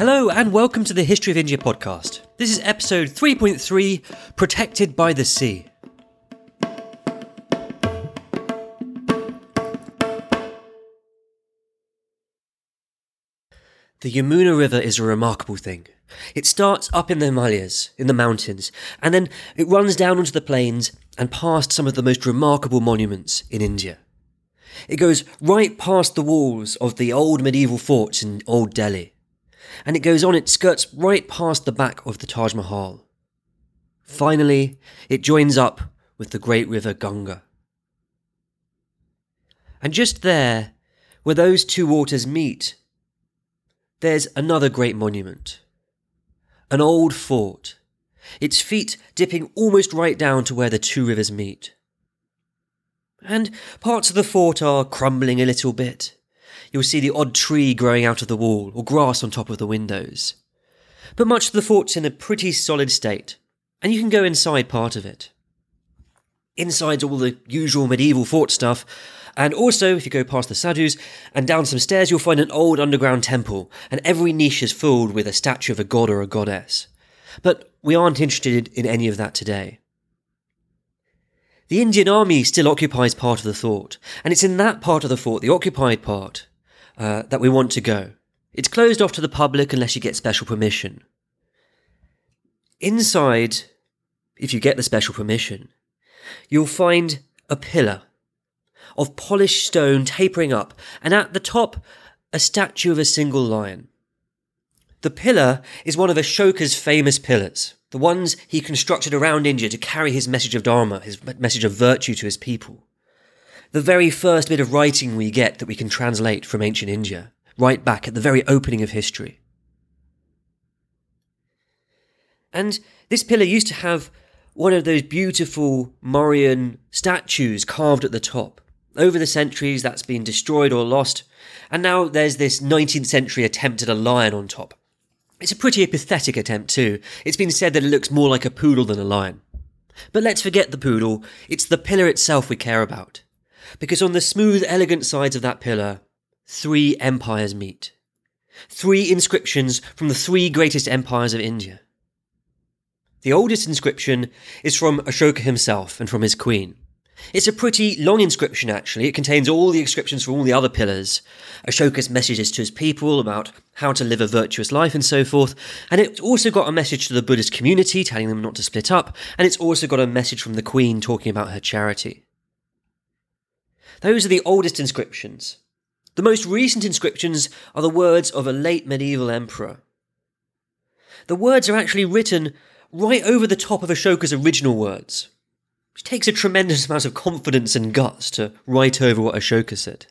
Hello and welcome to the History of India podcast. This is episode 3.3 Protected by the Sea. The Yamuna River is a remarkable thing. It starts up in the Himalayas, in the mountains, and then it runs down onto the plains and past some of the most remarkable monuments in India. It goes right past the walls of the old medieval forts in Old Delhi and it goes on, it skirts right past the back of the Taj Mahal. Finally, it joins up with the great river Ganga. And just there, where those two waters meet, there's another great monument. An old fort, its feet dipping almost right down to where the two rivers meet. And parts of the fort are crumbling a little bit, you'll see the odd tree growing out of the wall or grass on top of the windows. But much of the fort's in a pretty solid state, and you can go inside part of it. Inside's all the usual medieval fort stuff, and also, if you go past the sadhus and down some stairs, you'll find an old underground temple, and every niche is filled with a statue of a god or a goddess. But we aren't interested in any of that today. The Indian Army still occupies part of the fort, and it's in that part of the fort, the occupied part, uh, that we want to go. It's closed off to the public unless you get special permission. Inside, if you get the special permission, you'll find a pillar of polished stone tapering up, and at the top, a statue of a single lion. The pillar is one of Ashoka's famous pillars, the ones he constructed around India to carry his message of Dharma, his message of virtue to his people the very first bit of writing we get that we can translate from ancient India, right back at the very opening of history. And this pillar used to have one of those beautiful Mauryan statues carved at the top. Over the centuries, that's been destroyed or lost, and now there's this 19th century attempt at a lion on top. It's a pretty pathetic attempt, too. It's been said that it looks more like a poodle than a lion. But let's forget the poodle, it's the pillar itself we care about because on the smooth, elegant sides of that pillar, three empires meet. Three inscriptions from the three greatest empires of India. The oldest inscription is from Ashoka himself and from his queen. It's a pretty long inscription, actually. It contains all the inscriptions from all the other pillars, Ashoka's messages to his people about how to live a virtuous life and so forth. And it's also got a message to the Buddhist community, telling them not to split up. And it's also got a message from the Queen talking about her charity. Those are the oldest inscriptions. The most recent inscriptions are the words of a late medieval emperor. The words are actually written right over the top of Ashoka's original words. It takes a tremendous amount of confidence and guts to write over what Ashoka said.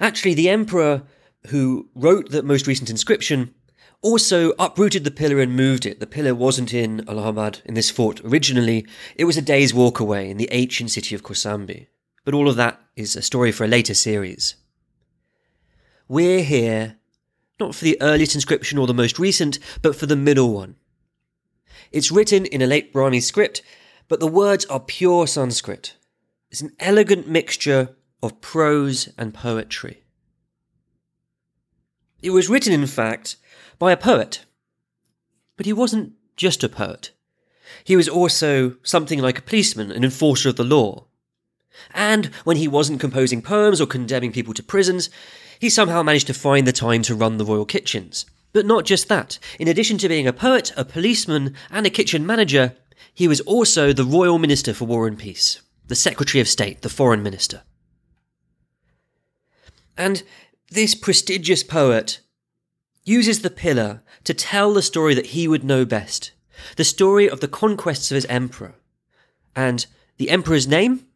Actually, the emperor who wrote the most recent inscription also uprooted the pillar and moved it. The pillar wasn't in Allahabad, in this fort originally, it was a day's walk away in the ancient city of Kosambi but all of that is a story for a later series. We're here not for the earliest inscription or the most recent, but for the middle one. It's written in a late Brahmi script, but the words are pure Sanskrit. It's an elegant mixture of prose and poetry. It was written, in fact, by a poet. But he wasn't just a poet. He was also something like a policeman, an enforcer of the law. And when he wasn't composing poems or condemning people to prisons, he somehow managed to find the time to run the royal kitchens. But not just that. In addition to being a poet, a policeman, and a kitchen manager, he was also the royal minister for war and peace, the secretary of state, the foreign minister. And this prestigious poet uses the pillar to tell the story that he would know best the story of the conquests of his emperor. And the emperor's name?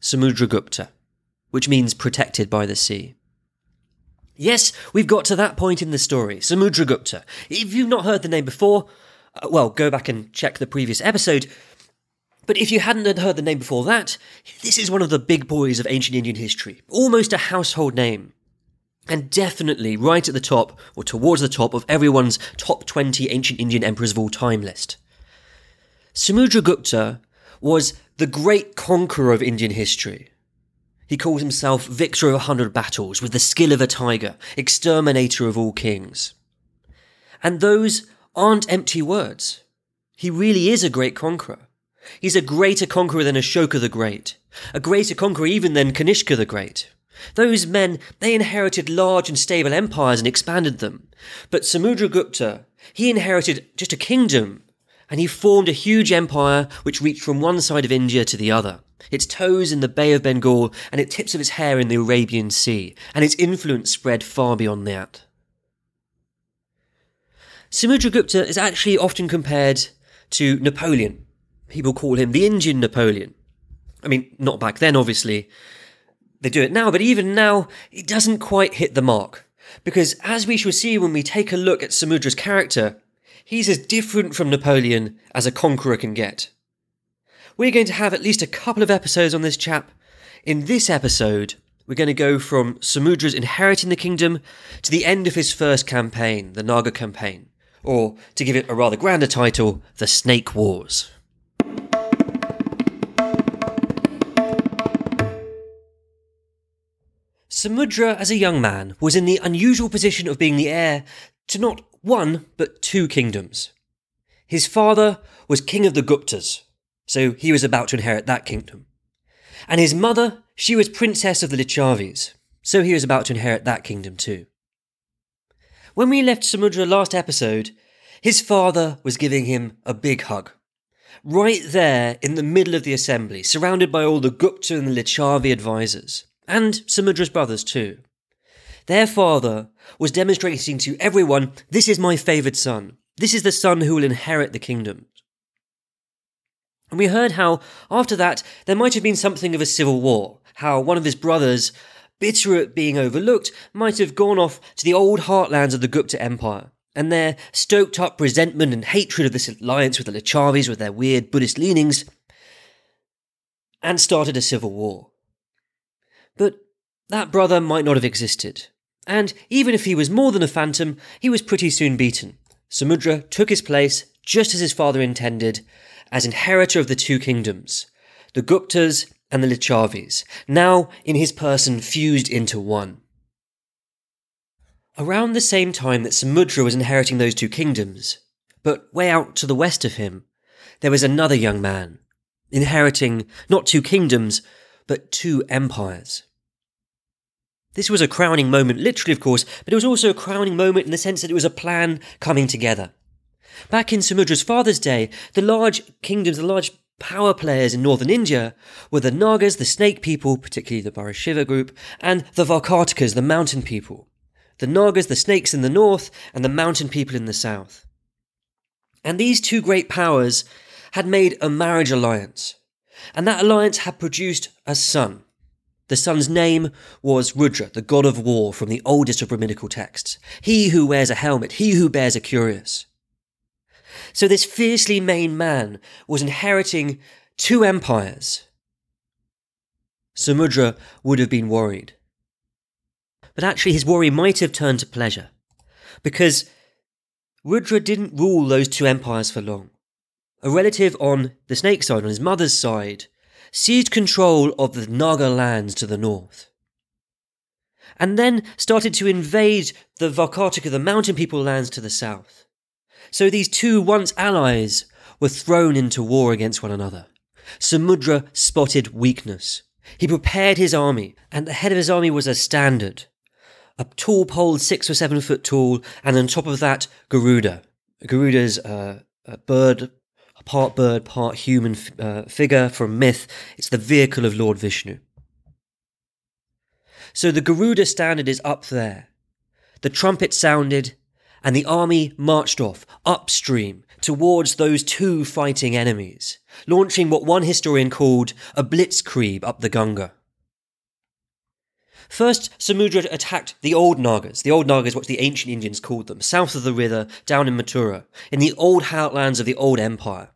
Samudragupta, which means protected by the sea. Yes, we've got to that point in the story, Samudragupta. If you've not heard the name before, uh, well, go back and check the previous episode. But if you hadn't heard the name before that, this is one of the big boys of ancient Indian history, almost a household name. And definitely right at the top, or towards the top, of everyone's top 20 ancient Indian emperors of all time list. Samudragupta was the great conqueror of Indian history. He calls himself victor of a hundred battles with the skill of a tiger, exterminator of all kings. And those aren't empty words. He really is a great conqueror. He's a greater conqueror than Ashoka the Great, a greater conqueror even than Kanishka the Great. Those men, they inherited large and stable empires and expanded them. But Samudragupta, he inherited just a kingdom, and he formed a huge empire which reached from one side of India to the other. Its toes in the Bay of Bengal, and its tips of its hair in the Arabian Sea, and its influence spread far beyond that. Samudragupta is actually often compared to Napoleon. People call him the Indian Napoleon. I mean, not back then, obviously, they do it now, but even now, it doesn't quite hit the mark. Because as we shall see when we take a look at Samudra's character, he's as different from Napoleon as a conqueror can get. We're going to have at least a couple of episodes on this chap. In this episode, we're going to go from Samudra's inheriting the kingdom to the end of his first campaign, the Naga campaign, or to give it a rather grander title, the Snake Wars. Samudra, as a young man, was in the unusual position of being the heir to not one, but two kingdoms. His father was king of the Guptas, so he was about to inherit that kingdom. And his mother, she was princess of the Lichavis, so he was about to inherit that kingdom too. When we left Samudra last episode, his father was giving him a big hug. Right there in the middle of the assembly, surrounded by all the Gupta and the Lichavi advisors and Samudra's brothers too. Their father was demonstrating to everyone, this is my favoured son. This is the son who will inherit the kingdom. And we heard how, after that, there might have been something of a civil war, how one of his brothers, bitter at being overlooked, might have gone off to the old heartlands of the Gupta Empire, and there stoked up resentment and hatred of this alliance with the Lichavis with their weird Buddhist leanings, and started a civil war. But that brother might not have existed. And even if he was more than a phantom, he was pretty soon beaten. Samudra took his place, just as his father intended, as inheritor of the two kingdoms, the Guptas and the Lichavis, now in his person fused into one. Around the same time that Samudra was inheriting those two kingdoms, but way out to the west of him, there was another young man, inheriting not two kingdoms, but two empires. This was a crowning moment, literally, of course, but it was also a crowning moment in the sense that it was a plan coming together. Back in Samudra's father's day, the large kingdoms, the large power players in northern India were the Nagas, the snake people, particularly the Bharashiva group, and the Vakatakas, the mountain people. The Nagas, the snakes in the north, and the mountain people in the south. And these two great powers had made a marriage alliance, and that alliance had produced a son. The son's name was Rudra, the god of war from the oldest of Brahminical texts. He who wears a helmet, he who bears a cuirass. So this fiercely maned man was inheriting two empires. Samudra would have been worried. But actually, his worry might have turned to pleasure, because Rudra didn't rule those two empires for long. A relative on the snake side, on his mother's side, seized control of the Naga lands to the north. And then started to invade the Vakataka, the mountain people lands to the south. So these two once allies were thrown into war against one another. Samudra spotted weakness. He prepared his army, and the head of his army was a standard. A tall pole, six or seven foot tall, and on top of that, Garuda. Garuda's uh, a bird part bird, part human uh, figure from myth. It's the vehicle of Lord Vishnu. So the Garuda standard is up there. The trumpet sounded, and the army marched off upstream towards those two fighting enemies, launching what one historian called a blitzkrieg up the Ganga. First, Samudra attacked the old Nagas. The old Nagas, what the ancient Indians called them, south of the river, down in Mathura, in the old heartlands of the old empire.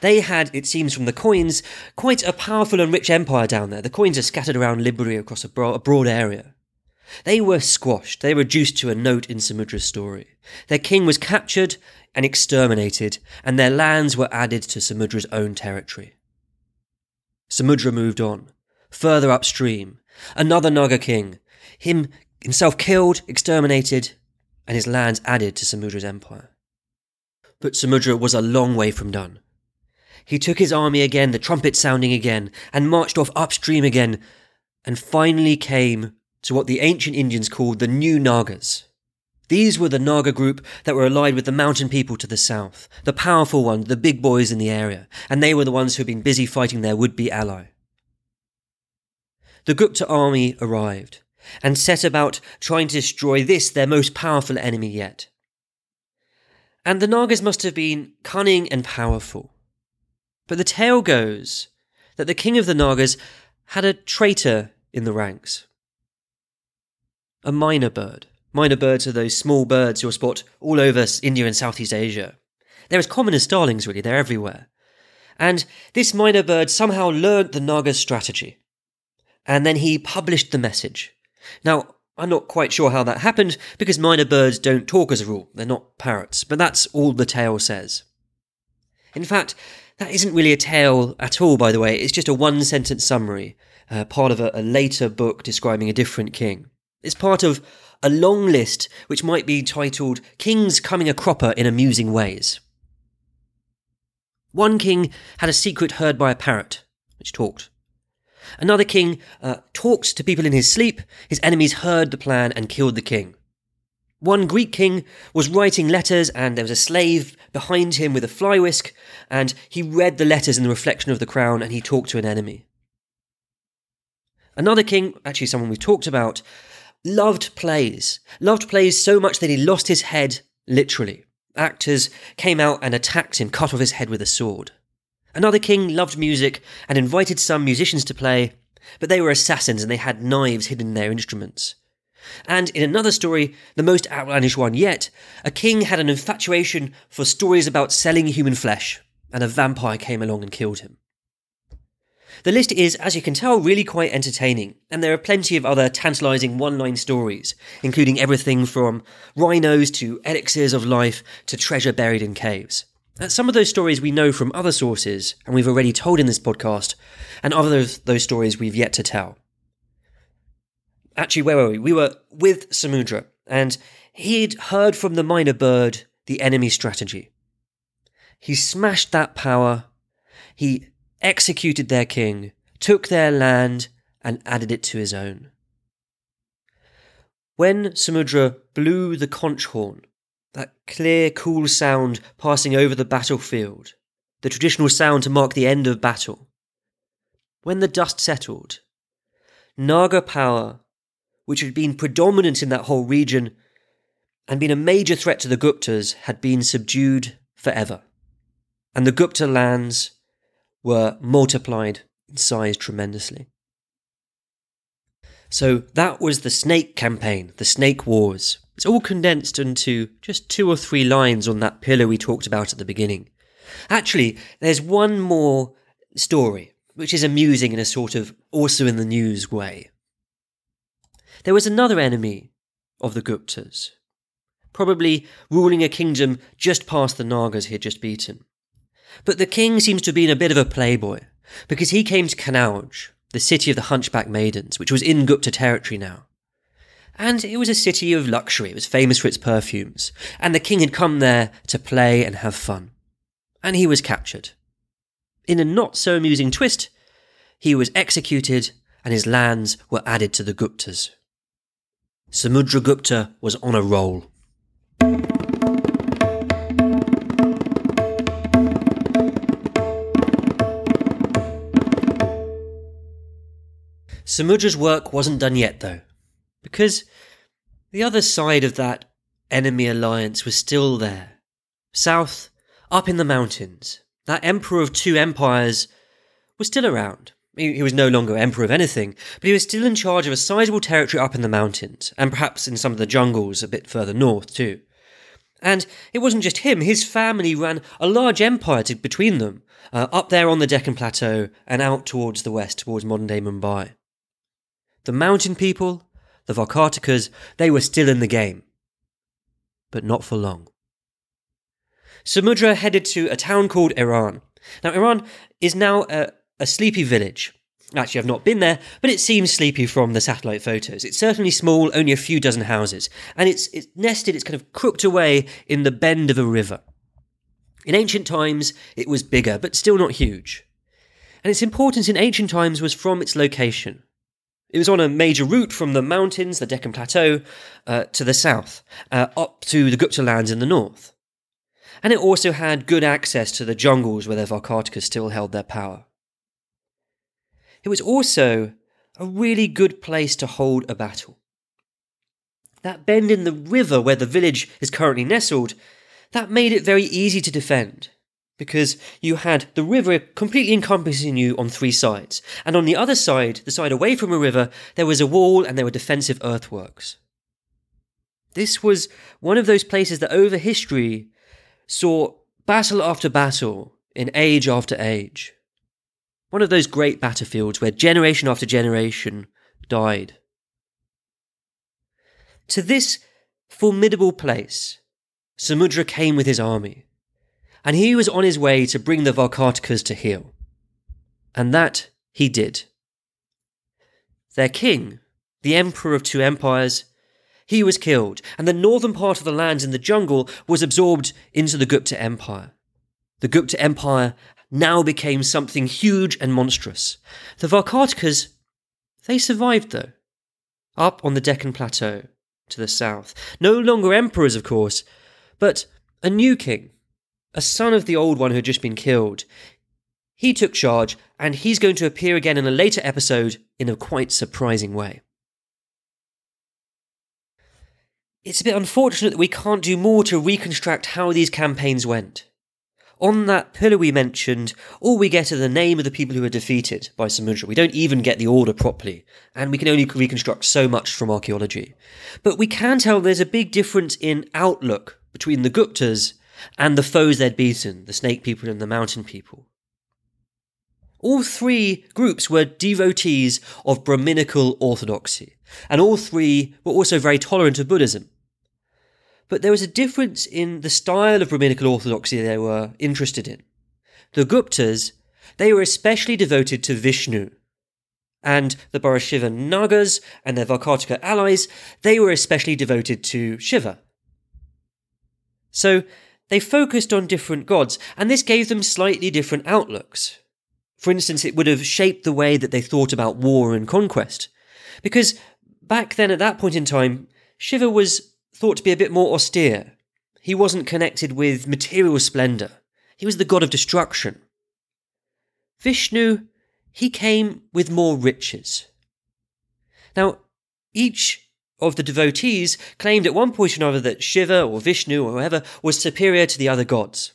They had, it seems from the coins, quite a powerful and rich empire down there. The coins are scattered around liberally across a, bro- a broad area. They were squashed, they were reduced to a note in Samudra's story. Their king was captured and exterminated, and their lands were added to Samudra's own territory. Samudra moved on, further upstream. Another Naga king, him himself killed, exterminated, and his lands added to Samudra's empire. But Samudra was a long way from done. He took his army again, the trumpet sounding again, and marched off upstream again, and finally came to what the ancient Indians called the New Nagas. These were the Naga group that were allied with the mountain people to the south, the powerful ones, the big boys in the area, and they were the ones who'd been busy fighting their would be ally. The Gupta army arrived and set about trying to destroy this, their most powerful enemy yet. And the Nagas must have been cunning and powerful. But the tale goes that the king of the Nagas had a traitor in the ranks. A myna bird. Myna birds are those small birds you'll spot all over India and Southeast Asia. They're as common as starlings, really, they're everywhere. And this myna bird somehow learnt the Naga's strategy. And then he published the message. Now, I'm not quite sure how that happened, because myna birds don't talk as a rule, they're not parrots, but that's all the tale says. In fact, that isn't really a tale at all, by the way, it's just a one sentence summary, uh, part of a, a later book describing a different king. It's part of a long list which might be titled Kings Coming a Cropper in Amusing Ways. One king had a secret heard by a parrot, which talked. Another king uh, talked to people in his sleep. His enemies heard the plan and killed the king. One Greek king was writing letters, and there was a slave behind him with a fly whisk, and he read the letters in the reflection of the crown and he talked to an enemy. Another king, actually someone we've talked about, loved plays. Loved plays so much that he lost his head, literally. Actors came out and attacked him, cut off his head with a sword. Another king loved music and invited some musicians to play, but they were assassins and they had knives hidden in their instruments. And in another story, the most outlandish one yet, a king had an infatuation for stories about selling human flesh, and a vampire came along and killed him. The list is, as you can tell, really quite entertaining, and there are plenty of other tantalising one line stories, including everything from rhinos to elixirs of life to treasure buried in caves. Some of those stories we know from other sources, and we've already told in this podcast, and other those stories we've yet to tell. Actually, where were we? We were with Samudra, and he'd heard from the myna bird the enemy strategy. He smashed that power, he executed their king, took their land, and added it to his own. When Samudra blew the conch horn, that clear, cool sound passing over the battlefield, the traditional sound to mark the end of battle, when the dust settled, Naga power, which had been predominant in that whole region and been a major threat to the Guptas, had been subdued forever. And the Gupta lands were multiplied in size tremendously. So that was the Snake campaign, the Snake Wars. It's all condensed into just two or three lines on that pillar we talked about at the beginning. Actually, there's one more story, which is amusing in a sort of also in the news way. There was another enemy of the Guptas, probably ruling a kingdom just past the Nagas he had just beaten. But the king seems to have been a bit of a playboy, because he came to Kanauj, the city of the hunchback maidens, which was in Gupta territory now. And it was a city of luxury, it was famous for its perfumes, and the king had come there to play and have fun. And he was captured. In a not so amusing twist, he was executed and his lands were added to the Guptas. Samudragupta was on a roll. Samudra's work wasn't done yet, though, because the other side of that enemy alliance was still there. South, up in the mountains, that emperor of two empires was still around. He, was no longer emperor of anything, but he was still in charge of a sizable territory up in the mountains, and perhaps in some of the jungles a bit further north, too. And it wasn't just him, his family ran a large empire to, between them, uh, up there on the Deccan Plateau and out towards the west, towards modern day Mumbai. The mountain people, the Vakatakas, they were still in the game. But not for long. Samudra headed to a town called Iran. Now, Iran is now a, a sleepy village. Actually, I've not been there, but it seems sleepy from the satellite photos. It's certainly small, only a few dozen houses, and it's, it's nested, it's kind of crooked away in the bend of a river. In ancient times, it was bigger, but still not huge. And its importance in ancient times was from its location. It was on a major route from the mountains, the Deccan Plateau, uh, to the south, uh, up to the Gupta lands in the north. And it also had good access to the jungles where the Vakataka still held their power. It was also a really good place to hold a battle. That bend in the river where the village is currently nestled, that made it very easy to defend because you had the river completely encompassing you on three sides. And on the other side, the side away from a river, there was a wall and there were defensive earthworks. This was one of those places that over history saw battle after battle in age after age. One of those great battlefields where generation after generation died. To this formidable place, Samudra came with his army and he was on his way to bring the Vakatakas to heel. And that he did. Their king, the emperor of two empires, he was killed, and the northern part of the lands in the jungle was absorbed into the Gupta Empire. The Gupta Empire now became something huge and monstrous. The Vakatakas, they survived though, up on the Deccan Plateau to the south. No longer emperors, of course, but a new king, a son of the old one who had just been killed. He took charge, and he's going to appear again in a later episode in a quite surprising way. It's a bit unfortunate that we can't do more to reconstruct how these campaigns went. On that pillar we mentioned, all we get are the name of the people who were defeated by Samudra. We don't even get the order properly, and we can only reconstruct so much from archaeology. But we can tell there's a big difference in outlook between the Guptas and the foes they'd beaten, the snake people and the mountain people. All three groups were devotees of Brahminical orthodoxy, and all three were also very tolerant of Buddhism. But there was a difference in the style of Brahminical orthodoxy they were interested in. The Guptas, they were especially devoted to Vishnu, and the Bharashiva Nagas and their Vakataka allies, they were especially devoted to Shiva. So they focused on different gods, and this gave them slightly different outlooks. For instance, it would have shaped the way that they thought about war and conquest. Because back then, at that point in time, Shiva was thought to be a bit more austere. He wasn't connected with material splendour, he was the god of destruction. Vishnu, he came with more riches. Now, each of the devotees claimed at one point or another that Shiva or Vishnu or whoever was superior to the other gods.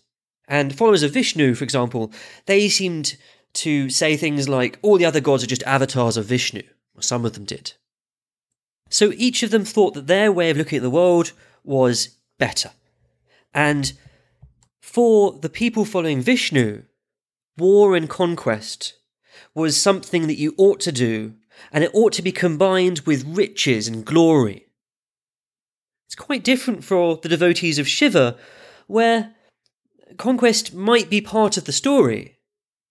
And followers of Vishnu, for example, they seemed to say things like, all the other gods are just avatars of Vishnu, or some of them did. So each of them thought that their way of looking at the world was better. And for the people following Vishnu, war and conquest was something that you ought to do and it ought to be combined with riches and glory. It's quite different for the devotees of Shiva, where conquest might be part of the story,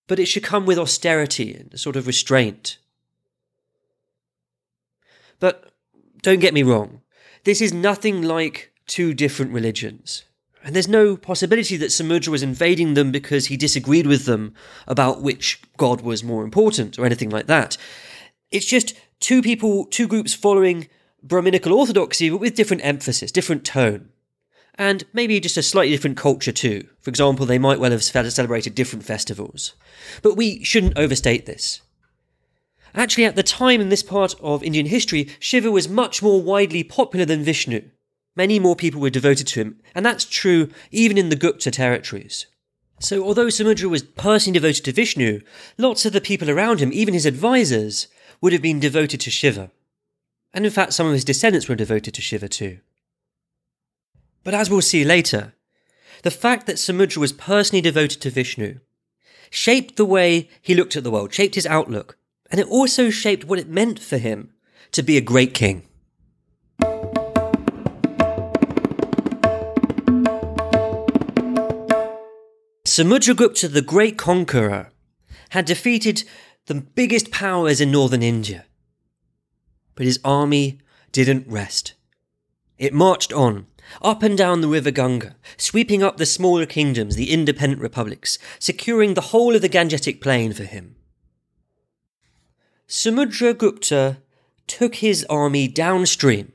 but it should come with austerity and a sort of restraint. But don't get me wrong, this is nothing like two different religions. And there's no possibility that Samudra was invading them because he disagreed with them about which god was more important or anything like that. It's just two people, two groups following Brahminical orthodoxy, but with different emphasis, different tone. And maybe just a slightly different culture too. For example, they might well have celebrated different festivals. But we shouldn't overstate this. Actually, at the time in this part of Indian history, Shiva was much more widely popular than Vishnu. Many more people were devoted to him, and that's true even in the Gupta territories. So, although Samudra was personally devoted to Vishnu, lots of the people around him, even his advisors, would have been devoted to Shiva. And in fact, some of his descendants were devoted to Shiva too. But as we'll see later, the fact that Samudra was personally devoted to Vishnu shaped the way he looked at the world, shaped his outlook, and it also shaped what it meant for him to be a great king. Samudragupta, the great conqueror, had defeated the biggest powers in northern India. But his army didn't rest. It marched on, up and down the river Ganga, sweeping up the smaller kingdoms, the independent republics, securing the whole of the Gangetic plain for him. Samudragupta took his army downstream,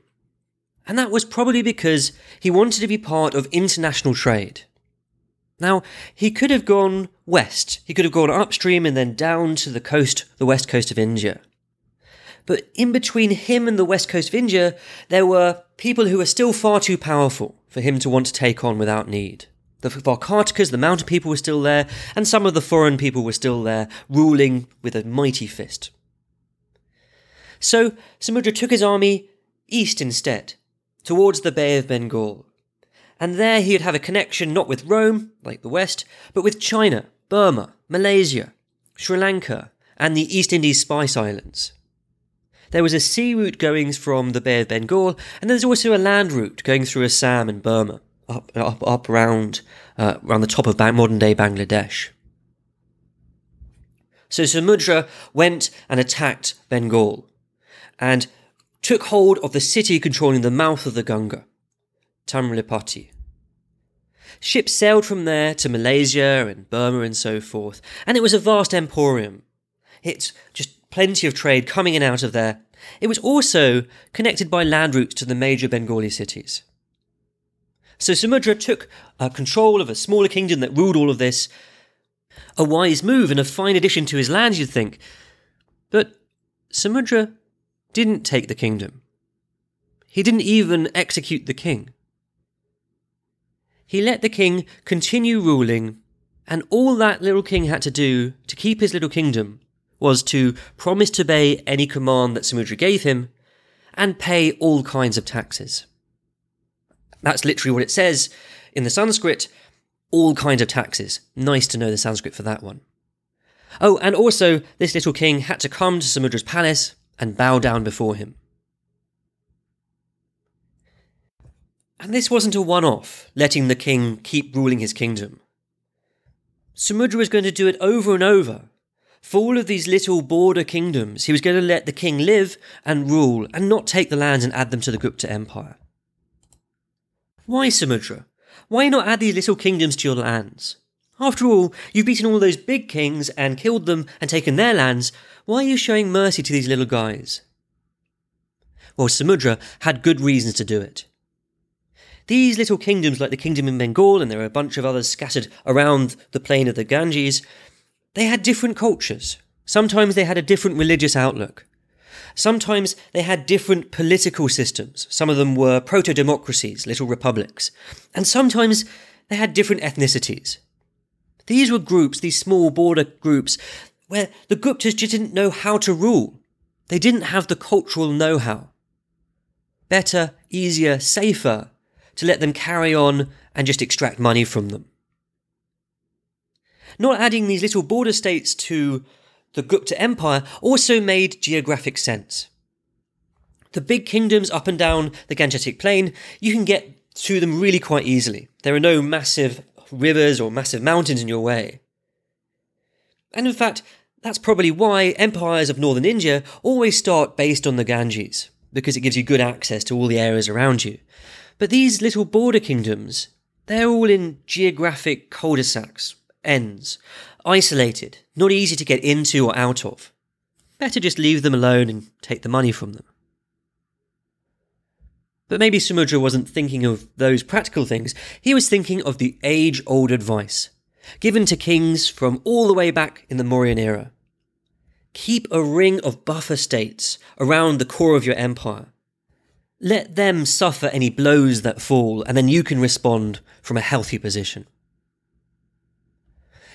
and that was probably because he wanted to be part of international trade. Now, he could have gone west, he could have gone upstream and then down to the coast, the west coast of India. But in between him and the west coast of India, there were people who were still far too powerful for him to want to take on without need. The Vakatakas, the mountain people, were still there, and some of the foreign people were still there, ruling with a mighty fist. So Samudra took his army east instead, towards the Bay of Bengal. And there he'd have a connection not with Rome, like the West, but with China, Burma, Malaysia, Sri Lanka, and the East Indies Spice Islands. There was a sea route going from the Bay of Bengal, and there's also a land route going through Assam and Burma, up, up, up around, uh, the top of modern day Bangladesh. So Samudra went and attacked Bengal and took hold of the city controlling the mouth of the Ganga, Tamralipti. Ships sailed from there to Malaysia and Burma and so forth, and it was a vast emporium. It's just plenty of trade coming in out of there. It was also connected by land routes to the major Bengali cities. So Samudra took uh, control of a smaller kingdom that ruled all of this. A wise move and a fine addition to his lands, you'd think. But Samudra didn't take the kingdom. He didn't even execute the king. He let the king continue ruling, and all that little king had to do to keep his little kingdom was to promise to obey any command that Samudra gave him and pay all kinds of taxes. That's literally what it says in the Sanskrit all kinds of taxes. Nice to know the Sanskrit for that one. Oh, and also, this little king had to come to Samudra's palace and bow down before him. And this wasn't a one off, letting the king keep ruling his kingdom. Samudra was going to do it over and over. For all of these little border kingdoms, he was going to let the king live and rule and not take the lands and add them to the Gupta Empire. Why, Samudra? Why not add these little kingdoms to your lands? After all, you've beaten all those big kings and killed them and taken their lands. Why are you showing mercy to these little guys? Well, Samudra had good reasons to do it. These little kingdoms, like the kingdom in Bengal, and there are a bunch of others scattered around the plain of the Ganges, they had different cultures. Sometimes they had a different religious outlook. Sometimes they had different political systems. Some of them were proto democracies, little republics. And sometimes they had different ethnicities. These were groups, these small border groups, where the Guptas just didn't know how to rule. They didn't have the cultural know how. Better, easier, safer to let them carry on and just extract money from them. Not adding these little border states to the Gupta Empire also made geographic sense. The big kingdoms up and down the Gangetic Plain, you can get to them really quite easily. There are no massive rivers or massive mountains in your way. And in fact, that's probably why empires of northern India always start based on the Ganges, because it gives you good access to all the areas around you. But these little border kingdoms, they're all in geographic cul-de-sacs, ends, isolated, not easy to get into or out of. Better just leave them alone and take the money from them. But maybe Samudra wasn't thinking of those practical things. He was thinking of the age old advice given to kings from all the way back in the Mauryan era. Keep a ring of buffer states around the core of your empire. Let them suffer any blows that fall, and then you can respond from a healthy position.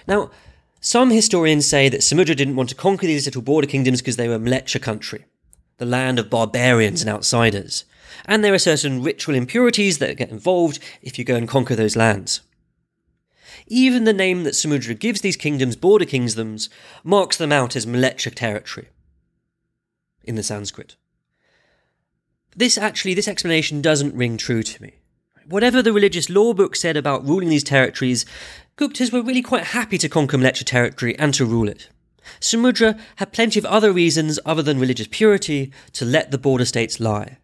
Now, some historians say that Samudra didn't want to conquer these little border kingdoms because they were Mleccha country, the land of barbarians and outsiders, and there are certain ritual impurities that get involved if you go and conquer those lands. Even the name that Samudra gives these kingdoms, border kingdoms, marks them out as Mleccha territory in the Sanskrit. This actually, this explanation doesn't ring true to me. Whatever the religious law book said about ruling these territories, Guptas were really quite happy to conquer Mleccha territory and to rule it. Samudra had plenty of other reasons other than religious purity to let the border states lie.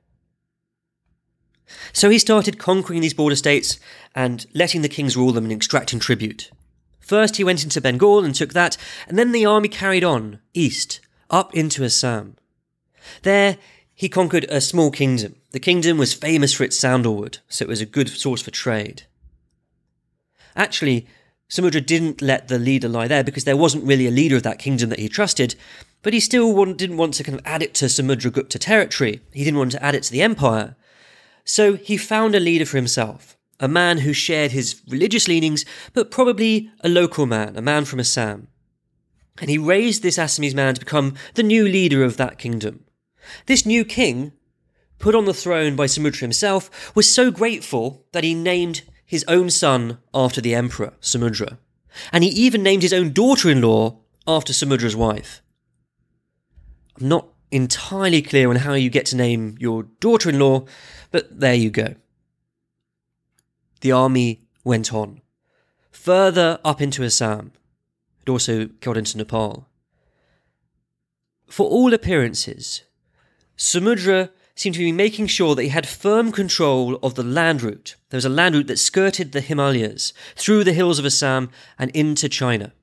So he started conquering these border states and letting the kings rule them and extracting tribute. First, he went into Bengal and took that, and then the army carried on east, up into Assam. There, he conquered a small kingdom. The kingdom was famous for its sandalwood, so it was a good source for trade. Actually, Samudra didn't let the leader lie there because there wasn't really a leader of that kingdom that he trusted, but he still didn't want to kind of add it to Samudragupta territory. He didn't want to add it to the empire. So he found a leader for himself, a man who shared his religious leanings, but probably a local man, a man from Assam. And he raised this Assamese man to become the new leader of that kingdom. This new king, put on the throne by Samudra himself, was so grateful that he named his own son after the emperor, Samudra, and he even named his own daughter in law after Samudra's wife. I'm not entirely clear on how you get to name your daughter in law, but there you go. The army went on, further up into Assam. It also got into Nepal. For all appearances, Samudra seemed to be making sure that he had firm control of the land route. There was a land route that skirted the Himalayas, through the hills of Assam, and into China.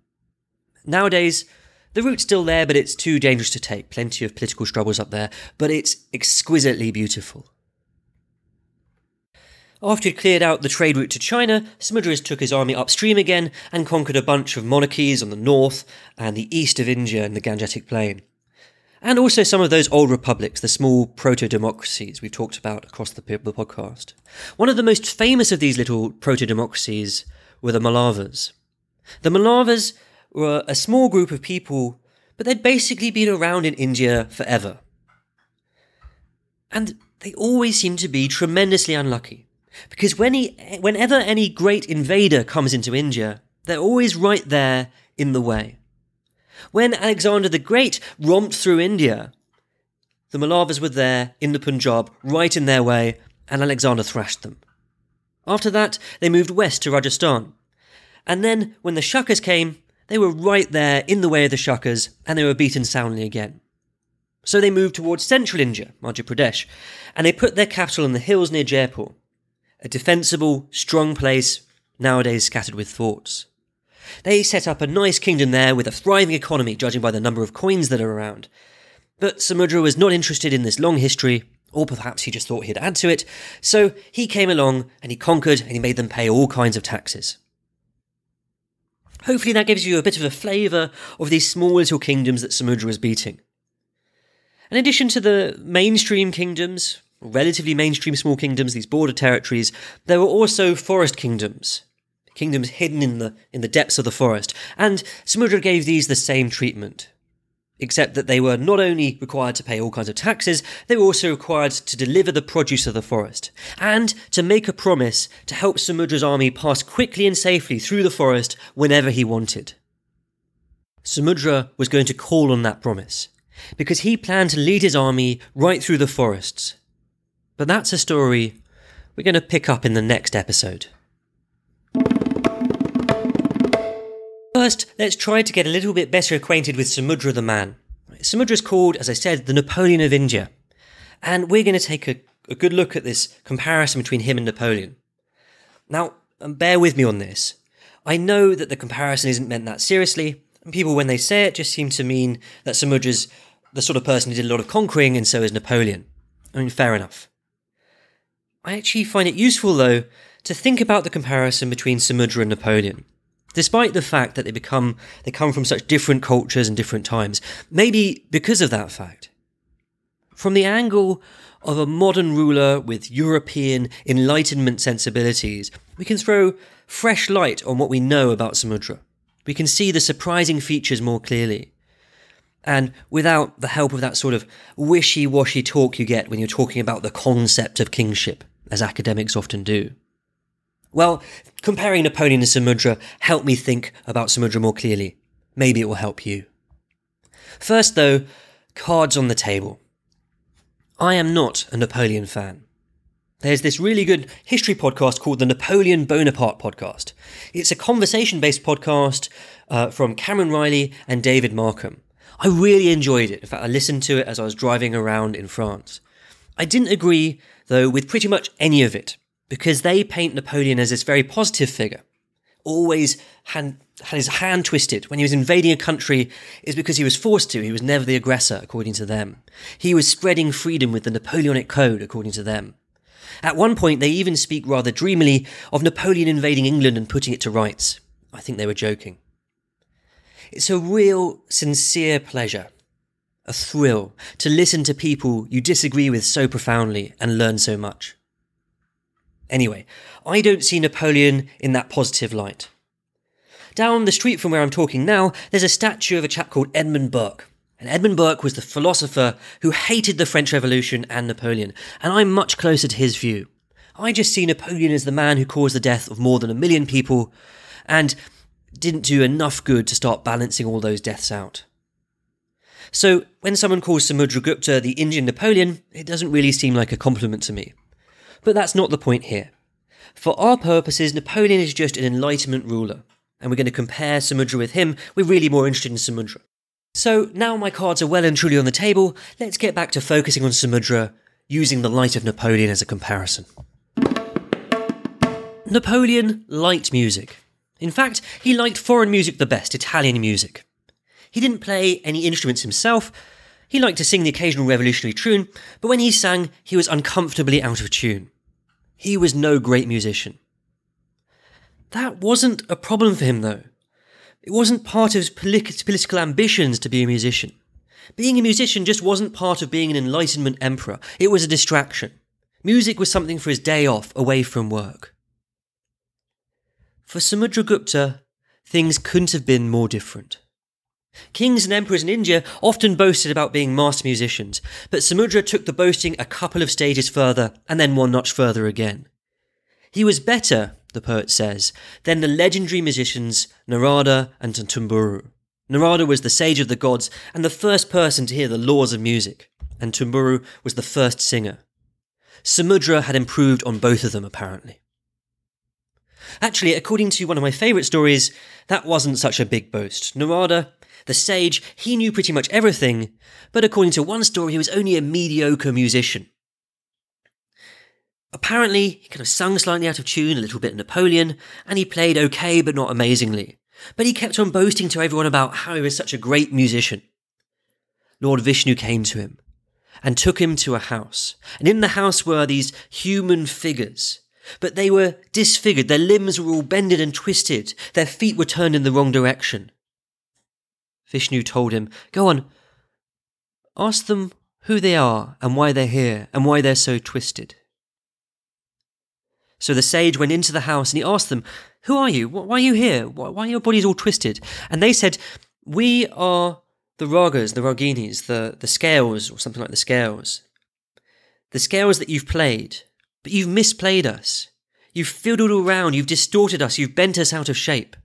Nowadays, the route's still there, but it's too dangerous to take. Plenty of political struggles up there, but it's exquisitely beautiful. After he'd cleared out the trade route to China, Samudras took his army upstream again and conquered a bunch of monarchies on the north and the east of India and the Gangetic Plain and also some of those old republics, the small proto democracies we've talked about across the, podcast. One of the most famous of these little proto democracies were the Malavas. The Malavas were a small group of people, but they'd basically been around in India forever. And they always seem to be tremendously unlucky. Because when he, whenever any great invader comes into India, they're always right there in the way. When Alexander the Great romped through India, the Malavas were there in the Punjab, right in their way, and Alexander thrashed them. After that, they moved west to Rajasthan. And then, when the Shakas came, they were right there in the way of the Shakas, and they were beaten soundly again. So they moved towards central India, Madhya Pradesh, and they put their capital in the hills near Jaipur, a defensible, strong place nowadays scattered with forts. They set up a nice kingdom there with a thriving economy, judging by the number of coins that are around. But Samudra was not interested in this long history, or perhaps he just thought he'd add to it, so he came along and he conquered and he made them pay all kinds of taxes. Hopefully, that gives you a bit of a flavour of these small little kingdoms that Samudra was beating. In addition to the mainstream kingdoms, relatively mainstream small kingdoms, these border territories, there were also forest kingdoms, kingdoms hidden in the, in the depths of the forest, and Samudra gave these the same treatment. Except that they were not only required to pay all kinds of taxes, they were also required to deliver the produce of the forest, and to make a promise to help Samudra's army pass quickly and safely through the forest whenever he wanted. Samudra was going to call on that promise, because he planned to lead his army right through the forests. But that's a story we're going to pick up in the next episode. Let's try to get a little bit better acquainted with Samudra the man. Samudra is called, as I said, the Napoleon of India. And we're going to take a, a good look at this comparison between him and Napoleon. Now, um, bear with me on this. I know that the comparison isn't meant that seriously, and people, when they say it, just seem to mean that Samudra's the sort of person who did a lot of conquering, and so is Napoleon. I mean, fair enough. I actually find it useful, though, to think about the comparison between Samudra and Napoleon despite the fact that they become they come from such different cultures and different times maybe because of that fact from the angle of a modern ruler with european enlightenment sensibilities we can throw fresh light on what we know about samudra. We can see the surprising features more clearly. And without the help of that sort of wishy-washy talk you get when you're talking about the concept of kingship as academics often do well, comparing Napoleon to Samudra helped me think about Samudra more clearly. Maybe it will help you. First, though, cards on the table. I am not a Napoleon fan. there's this really good history podcast called the Napoleon Bonaparte podcast. It's a conversation based podcast uh, from Cameron Reilly and David Markham. I really enjoyed it. In fact, I listened to it as I was driving around in France. I didn't agree, though, with pretty much any of it, because they paint Napoleon as this very positive figure. Always had, had his hand twisted when he was invading a country is because he was forced to. He was never the aggressor, according to them. He was spreading freedom with the Napoleonic Code, according to them. At one point, they even speak rather dreamily of Napoleon invading England and putting it to rights. I think they were joking. It's a real, sincere pleasure, a thrill to listen to people you disagree with so profoundly and learn so much. Anyway, I don't see Napoleon in that positive light. Down the street from where I'm talking now, there's a statue of a chap called Edmund Burke. And Edmund Burke was the philosopher who hated the French Revolution and Napoleon, and I'm much closer to his view. I just see Napoleon as the man who caused the death of more than a million people and didn't do enough good to start balancing all those deaths out. So, when someone calls Samudragupta the Indian Napoleon, it doesn't really seem like a compliment to me. But that's not the point here. For our purposes, Napoleon is just an Enlightenment ruler, and we're going to compare Samudra with him. We're really more interested in Samudra. So now my cards are well and truly on the table, let's get back to focusing on Samudra using the light of Napoleon as a comparison. Napoleon liked music. In fact, he liked foreign music the best, Italian music. He didn't play any instruments himself. He liked to sing the occasional revolutionary tune, but when he sang, he was uncomfortably out of tune. He was no great musician. That wasn't a problem for him, though. It wasn't part of his political ambitions to be a musician. Being a musician just wasn't part of being an Enlightenment emperor, it was a distraction. Music was something for his day off, away from work. For Samudragupta, things couldn't have been more different. Kings and emperors in India often boasted about being master musicians, but Samudra took the boasting a couple of stages further and then one notch further again. He was better, the poet says, than the legendary musicians Narada and Tumburu. Narada was the sage of the gods and the first person to hear the laws of music, and Tumburu was the first singer. Samudra had improved on both of them, apparently. Actually, according to one of my favourite stories, that wasn't such a big boast. Narada, the sage, he knew pretty much everything, but according to one story, he was only a mediocre musician. Apparently, he kind of sung slightly out of tune, a little bit Napoleon, and he played okay but not amazingly. But he kept on boasting to everyone about how he was such a great musician. Lord Vishnu came to him and took him to a house. And in the house were these human figures. But they were disfigured, their limbs were all bended and twisted, their feet were turned in the wrong direction. Vishnu told him, Go on, ask them who they are and why they're here and why they're so twisted. So the sage went into the house and he asked them, Who are you? Why are you here? Why are your bodies all twisted? And they said, We are the ragas, the raginis, the, the scales, or something like the scales. The scales that you've played, but you've misplayed us. You've fiddled around, you've distorted us, you've bent us out of shape.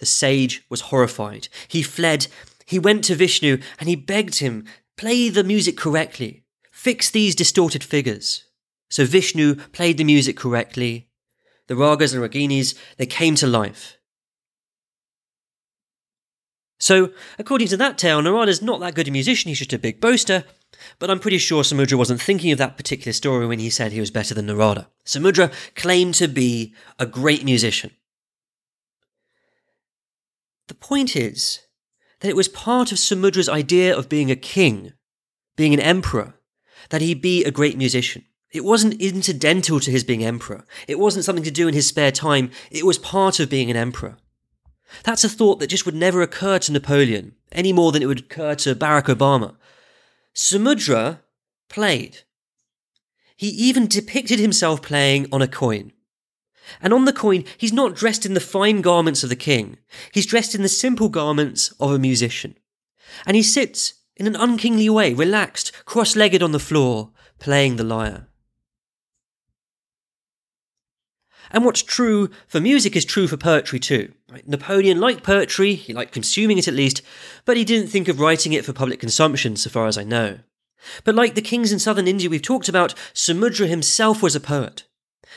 The sage was horrified. He fled. He went to Vishnu and he begged him, play the music correctly. Fix these distorted figures. So Vishnu played the music correctly. The ragas and raginis, they came to life. So, according to that tale, Narada's not that good a musician, he's just a big boaster, but I'm pretty sure Samudra wasn't thinking of that particular story when he said he was better than Narada. Samudra claimed to be a great musician. The point is that it was part of Samudra's idea of being a king, being an emperor, that he be a great musician. It wasn't incidental to his being emperor. It wasn't something to do in his spare time. It was part of being an emperor. That's a thought that just would never occur to Napoleon, any more than it would occur to Barack Obama. Samudra played. He even depicted himself playing on a coin. And on the coin, he's not dressed in the fine garments of the king. He's dressed in the simple garments of a musician. And he sits in an unkingly way, relaxed, cross legged on the floor, playing the lyre. And what's true for music is true for poetry too. Napoleon liked poetry, he liked consuming it at least, but he didn't think of writing it for public consumption, so far as I know. But like the kings in southern India we've talked about, Samudra himself was a poet.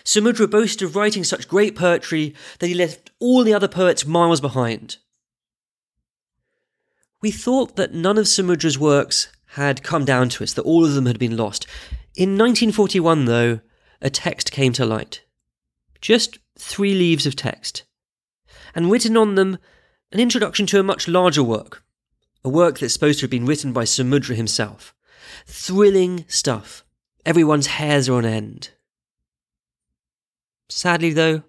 Samudra boasted of writing such great poetry that he left all the other poets miles behind. We thought that none of Samudra's works had come down to us, that all of them had been lost. In 1941, though, a text came to light. Just three leaves of text. And written on them, an introduction to a much larger work. A work that's supposed to have been written by Samudra himself. Thrilling stuff. Everyone's hairs are on end. Sadly, though,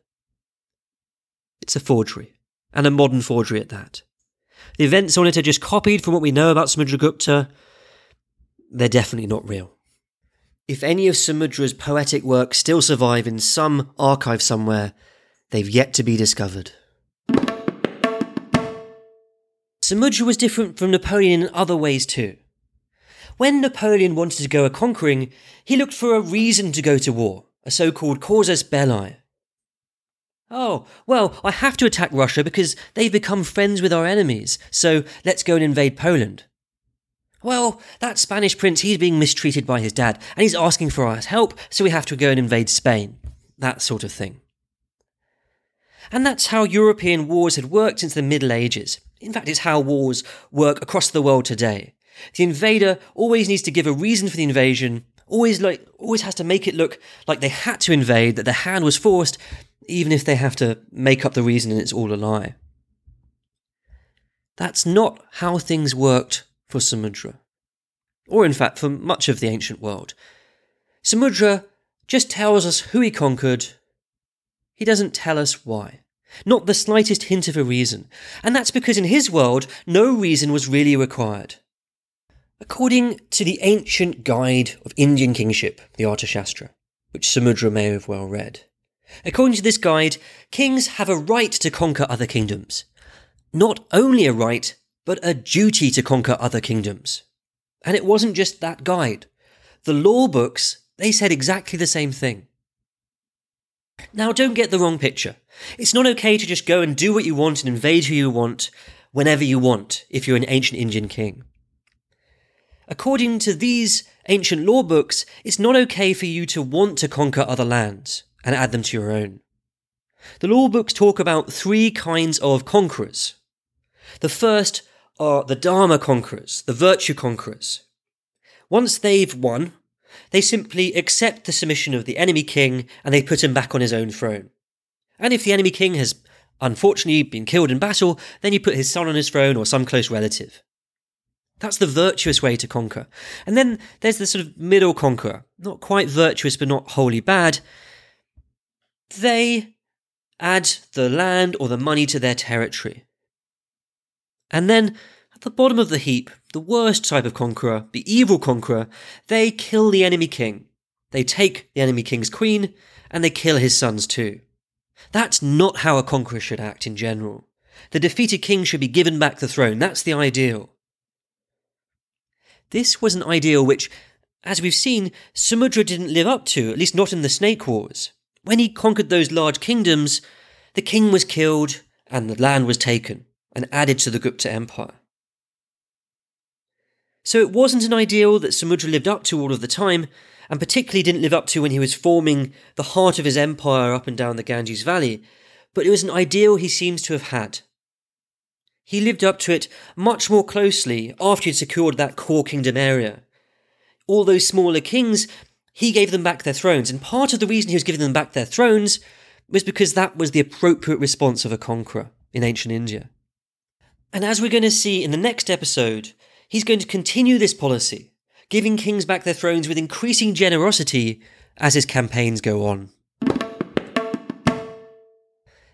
it's a forgery, and a modern forgery at that. The events on it are just copied from what we know about Samudragupta. They're definitely not real. If any of Samudra's poetic works still survive in some archive somewhere, they've yet to be discovered. Samudra was different from Napoleon in other ways too. When Napoleon wanted to go a conquering, he looked for a reason to go to war, a so called casus belli. Oh, well, I have to attack Russia because they've become friends with our enemies, so let's go and invade Poland. Well, that Spanish prince, he's being mistreated by his dad, and he's asking for our help, so we have to go and invade Spain. That sort of thing. And that's how European wars had worked since the Middle Ages. In fact, it's how wars work across the world today. The invader always needs to give a reason for the invasion, always like always has to make it look like they had to invade, that the hand was forced, even if they have to make up the reason and it's all a lie. That's not how things worked for Samudra, or in fact for much of the ancient world. Samudra just tells us who he conquered, he doesn't tell us why. Not the slightest hint of a reason, and that's because in his world no reason was really required. According to the ancient guide of Indian kingship, the Arthashastra, which Samudra may have well read, according to this guide, kings have a right to conquer other kingdoms. Not only a right, but a duty to conquer other kingdoms. And it wasn't just that guide. The law books, they said exactly the same thing. Now, don't get the wrong picture. It's not okay to just go and do what you want and invade who you want whenever you want if you're an ancient Indian king. According to these ancient law books, it's not okay for you to want to conquer other lands and add them to your own. The law books talk about three kinds of conquerors. The first are the Dharma conquerors, the virtue conquerors. Once they've won, they simply accept the submission of the enemy king and they put him back on his own throne. And if the enemy king has unfortunately been killed in battle, then you put his son on his throne or some close relative. That's the virtuous way to conquer. And then there's the sort of middle conqueror, not quite virtuous but not wholly bad. They add the land or the money to their territory. And then at the bottom of the heap, the worst type of conqueror, the evil conqueror, they kill the enemy king. They take the enemy king's queen and they kill his sons too. That's not how a conqueror should act in general. The defeated king should be given back the throne. That's the ideal. This was an ideal which, as we've seen, Samudra didn't live up to, at least not in the Snake Wars. When he conquered those large kingdoms, the king was killed and the land was taken and added to the Gupta Empire. So it wasn't an ideal that Samudra lived up to all of the time, and particularly didn't live up to when he was forming the heart of his empire up and down the Ganges Valley, but it was an ideal he seems to have had. He lived up to it much more closely after he'd secured that core kingdom area. All those smaller kings, he gave them back their thrones, and part of the reason he was giving them back their thrones was because that was the appropriate response of a conqueror in ancient India. And as we're going to see in the next episode, he's going to continue this policy, giving kings back their thrones with increasing generosity as his campaigns go on.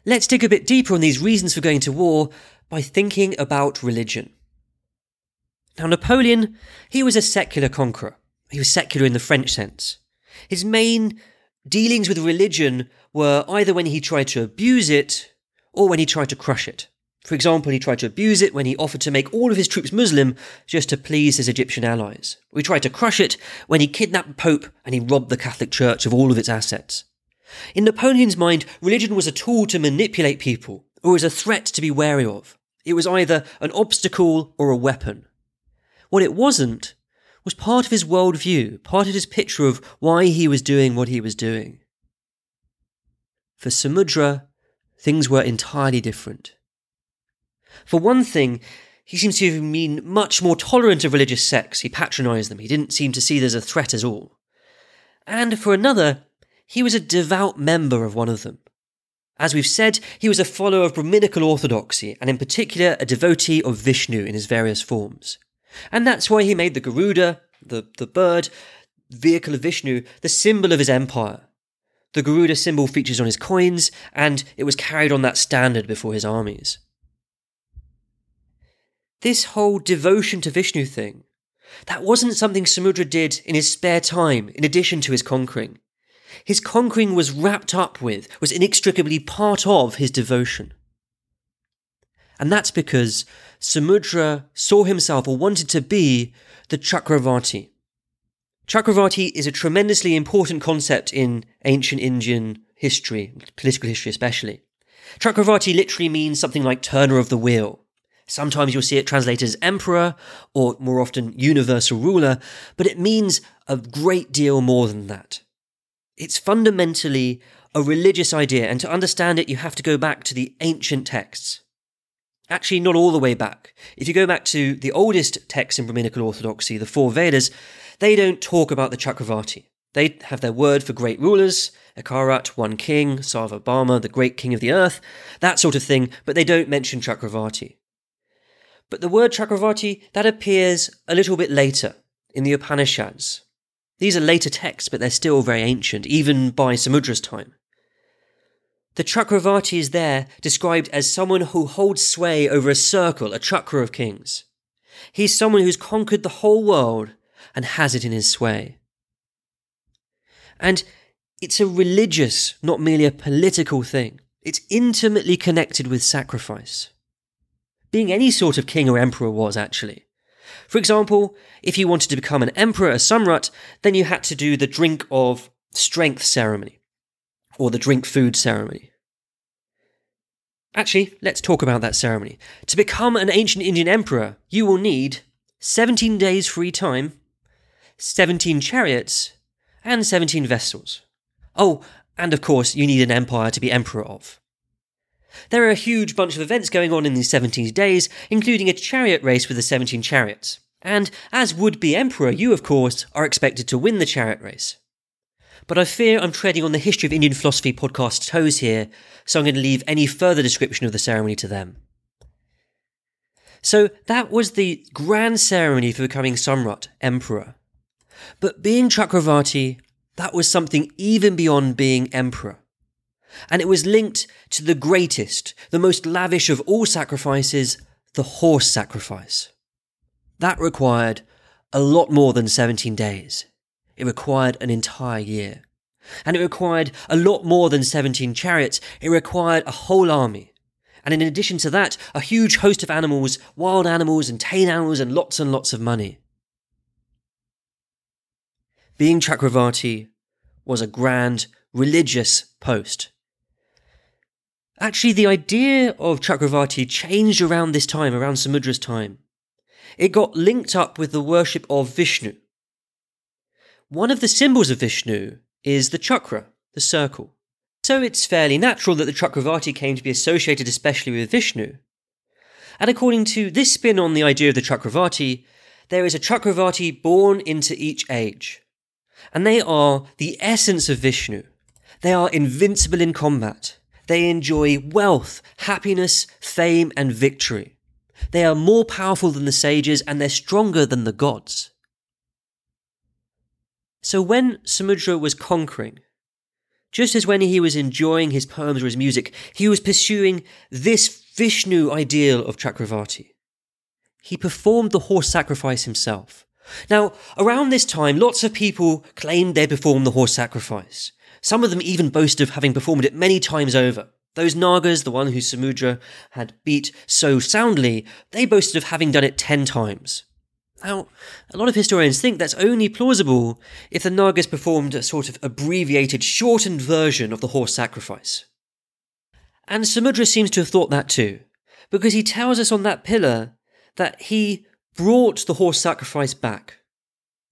Let's dig a bit deeper on these reasons for going to war by thinking about religion. Now, Napoleon, he was a secular conqueror. He was secular in the French sense. His main dealings with religion were either when he tried to abuse it or when he tried to crush it. For example, he tried to abuse it when he offered to make all of his troops Muslim just to please his Egyptian allies. He tried to crush it when he kidnapped the Pope and he robbed the Catholic Church of all of its assets. In Napoleon's mind, religion was a tool to manipulate people, or as a threat to be wary of. It was either an obstacle or a weapon. What it wasn't was part of his worldview, part of his picture of why he was doing what he was doing. For Samudra, things were entirely different. For one thing, he seems to have been much more tolerant of religious sects. He patronised them. He didn't seem to see them as a threat at all. And for another, he was a devout member of one of them. As we've said, he was a follower of Brahminical orthodoxy, and in particular a devotee of Vishnu in his various forms. And that's why he made the Garuda, the, the bird, vehicle of Vishnu, the symbol of his empire. The Garuda symbol features on his coins, and it was carried on that standard before his armies. This whole devotion to Vishnu thing, that wasn't something Samudra did in his spare time, in addition to his conquering. His conquering was wrapped up with, was inextricably part of his devotion. And that's because Samudra saw himself or wanted to be the Chakravarti. Chakravarti is a tremendously important concept in ancient Indian history, political history especially. Chakravarti literally means something like turner of the wheel. Sometimes you'll see it translated as emperor or more often universal ruler, but it means a great deal more than that. It's fundamentally a religious idea, and to understand it, you have to go back to the ancient texts. Actually, not all the way back. If you go back to the oldest texts in Brahminical Orthodoxy, the four Vedas, they don't talk about the Chakravarti. They have their word for great rulers, Ekarat, one king, Sarvabhauma, the great king of the earth, that sort of thing, but they don't mention Chakravarti. But the word Chakravarti, that appears a little bit later in the Upanishads. These are later texts, but they're still very ancient, even by Samudra's time. The Chakravarti is there described as someone who holds sway over a circle, a chakra of kings. He's someone who's conquered the whole world and has it in his sway. And it's a religious, not merely a political thing. It's intimately connected with sacrifice. Being any sort of king or emperor was, actually. For example, if you wanted to become an emperor, a samrat, then you had to do the drink of strength ceremony, or the drink food ceremony. Actually, let's talk about that ceremony. To become an ancient Indian emperor, you will need 17 days free time, 17 chariots, and 17 vessels. Oh, and of course, you need an empire to be emperor of. There are a huge bunch of events going on in these 17 days, including a chariot race with the 17 chariots. And as would be emperor, you, of course, are expected to win the chariot race. But I fear I'm treading on the History of Indian Philosophy podcast toes here, so I'm going to leave any further description of the ceremony to them. So that was the grand ceremony for becoming Samrat, emperor. But being Chakravarti, that was something even beyond being emperor and it was linked to the greatest, the most lavish of all sacrifices, the horse sacrifice. That required a lot more than 17 days. It required an entire year. And it required a lot more than 17 chariots. It required a whole army. And in addition to that, a huge host of animals, wild animals and tame animals, and lots and lots of money. Being Chakravarti was a grand religious post. Actually, the idea of Chakravarti changed around this time, around Samudra's time. It got linked up with the worship of Vishnu. One of the symbols of Vishnu is the chakra, the circle. So it's fairly natural that the Chakravarti came to be associated especially with Vishnu. And according to this spin on the idea of the Chakravarti, there is a Chakravarti born into each age. And they are the essence of Vishnu. They are invincible in combat. They enjoy wealth, happiness, fame, and victory. They are more powerful than the sages and they're stronger than the gods. So when Samudra was conquering, just as when he was enjoying his poems or his music, he was pursuing this Vishnu ideal of Chakravarti. He performed the horse sacrifice himself. Now, around this time, lots of people claimed they performed the horse sacrifice. Some of them even boast of having performed it many times over. Those Nagas, the one who Samudra had beat so soundly, they boasted of having done it ten times. Now, a lot of historians think that's only plausible if the Nagas performed a sort of abbreviated, shortened version of the horse sacrifice. And Samudra seems to have thought that too, because he tells us on that pillar that he brought the horse sacrifice back.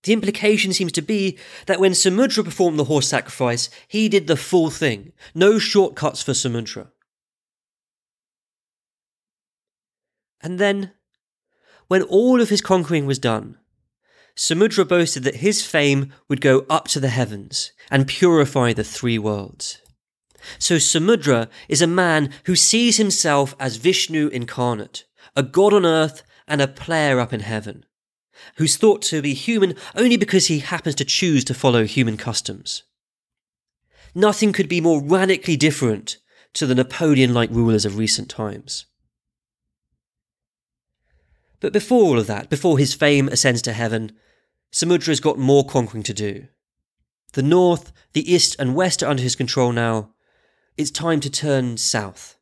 The implication seems to be that when Samudra performed the horse sacrifice, he did the full thing. No shortcuts for Samudra. And then, when all of his conquering was done, Samudra boasted that his fame would go up to the heavens and purify the three worlds. So Samudra is a man who sees himself as Vishnu incarnate, a god on earth and a player up in heaven, who's thought to be human only because he happens to choose to follow human customs. Nothing could be more radically different to the Napoleon like rulers of recent times. But before all of that, before his fame ascends to heaven, Samudra's got more conquering to do. The north, the east, and west are under his control now. It's time to turn south.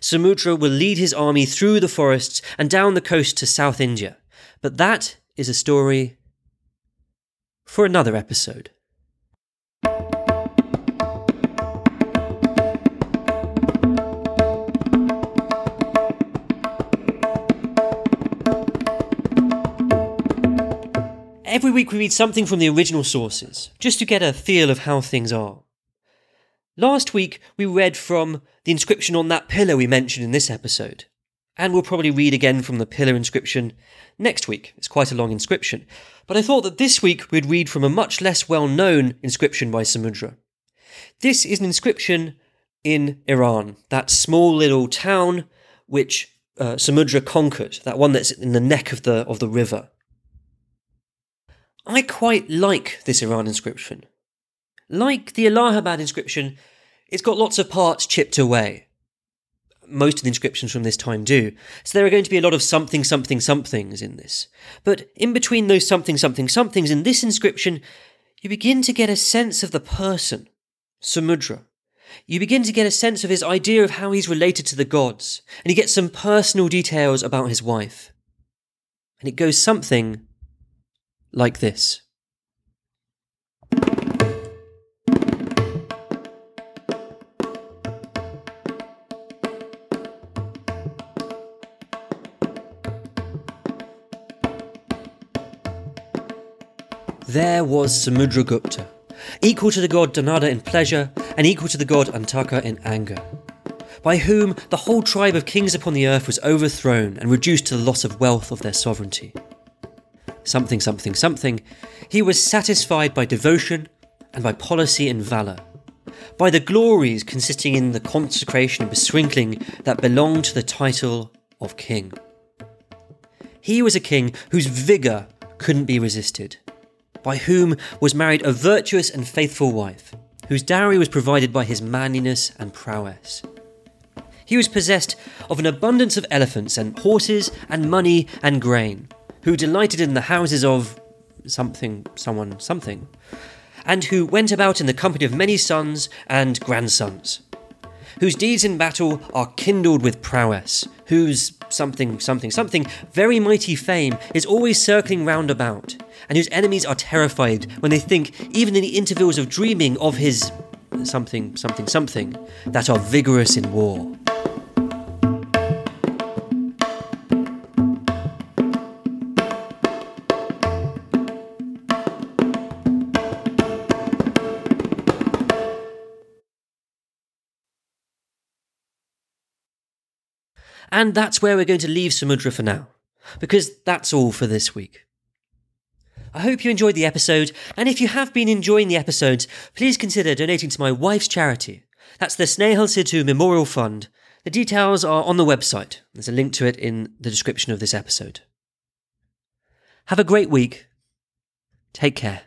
Samudra will lead his army through the forests and down the coast to South India. But that is a story for another episode. Every week we read something from the original sources, just to get a feel of how things are. Last week we read from the inscription on that pillar we mentioned in this episode, and we'll probably read again from the pillar inscription next week. It's quite a long inscription, but I thought that this week we'd read from a much less well known inscription by Samudra. This is an inscription in Eran, that small little town which uh, Samudra conquered, that one that's in the neck of the, of the river. I quite like this Eran inscription. Like the Allahabad inscription, it's got lots of parts chipped away. Most of the inscriptions from this time do. So there are going to be a lot of something, something, somethings in this. But in between those something, something, somethings in this inscription, you begin to get a sense of the person, Samudra. You begin to get a sense of his idea of how he's related to the gods, and you get some personal details about his wife. And it goes something like this. There was Samudragupta, equal to the god Dhanada in pleasure and equal to the god Antaka in anger, by whom the whole tribe of kings upon the earth was overthrown and reduced to the loss of wealth of their sovereignty. Something, something, something, he was satisfied by devotion and by policy and valour, by the glories consisting in the consecration and besprinkling that belonged to the title of king. He was a king whose vigour couldn't be resisted, by whom was married a virtuous and faithful wife, whose dowry was provided by his manliness and prowess. He was possessed of an abundance of elephants and horses and money and grain, who delighted in the houses of something, someone, something, and who went about in the company of many sons and grandsons, whose deeds in battle are kindled with prowess, whose something, something, something, very mighty fame is always circling round about, and whose enemies are terrified when they think, even in the intervals of dreaming, of his something, something, something, that are vigorous in war. And that's where we're going to leave Samudra for now, because that's all for this week. I hope you enjoyed the episode, and if you have been enjoying the episodes, please consider donating to my wife's charity. That's the Snehal Sidhu Memorial Fund. The details are on the website. There's a link to it in the description of this episode. Have a great week. Take care.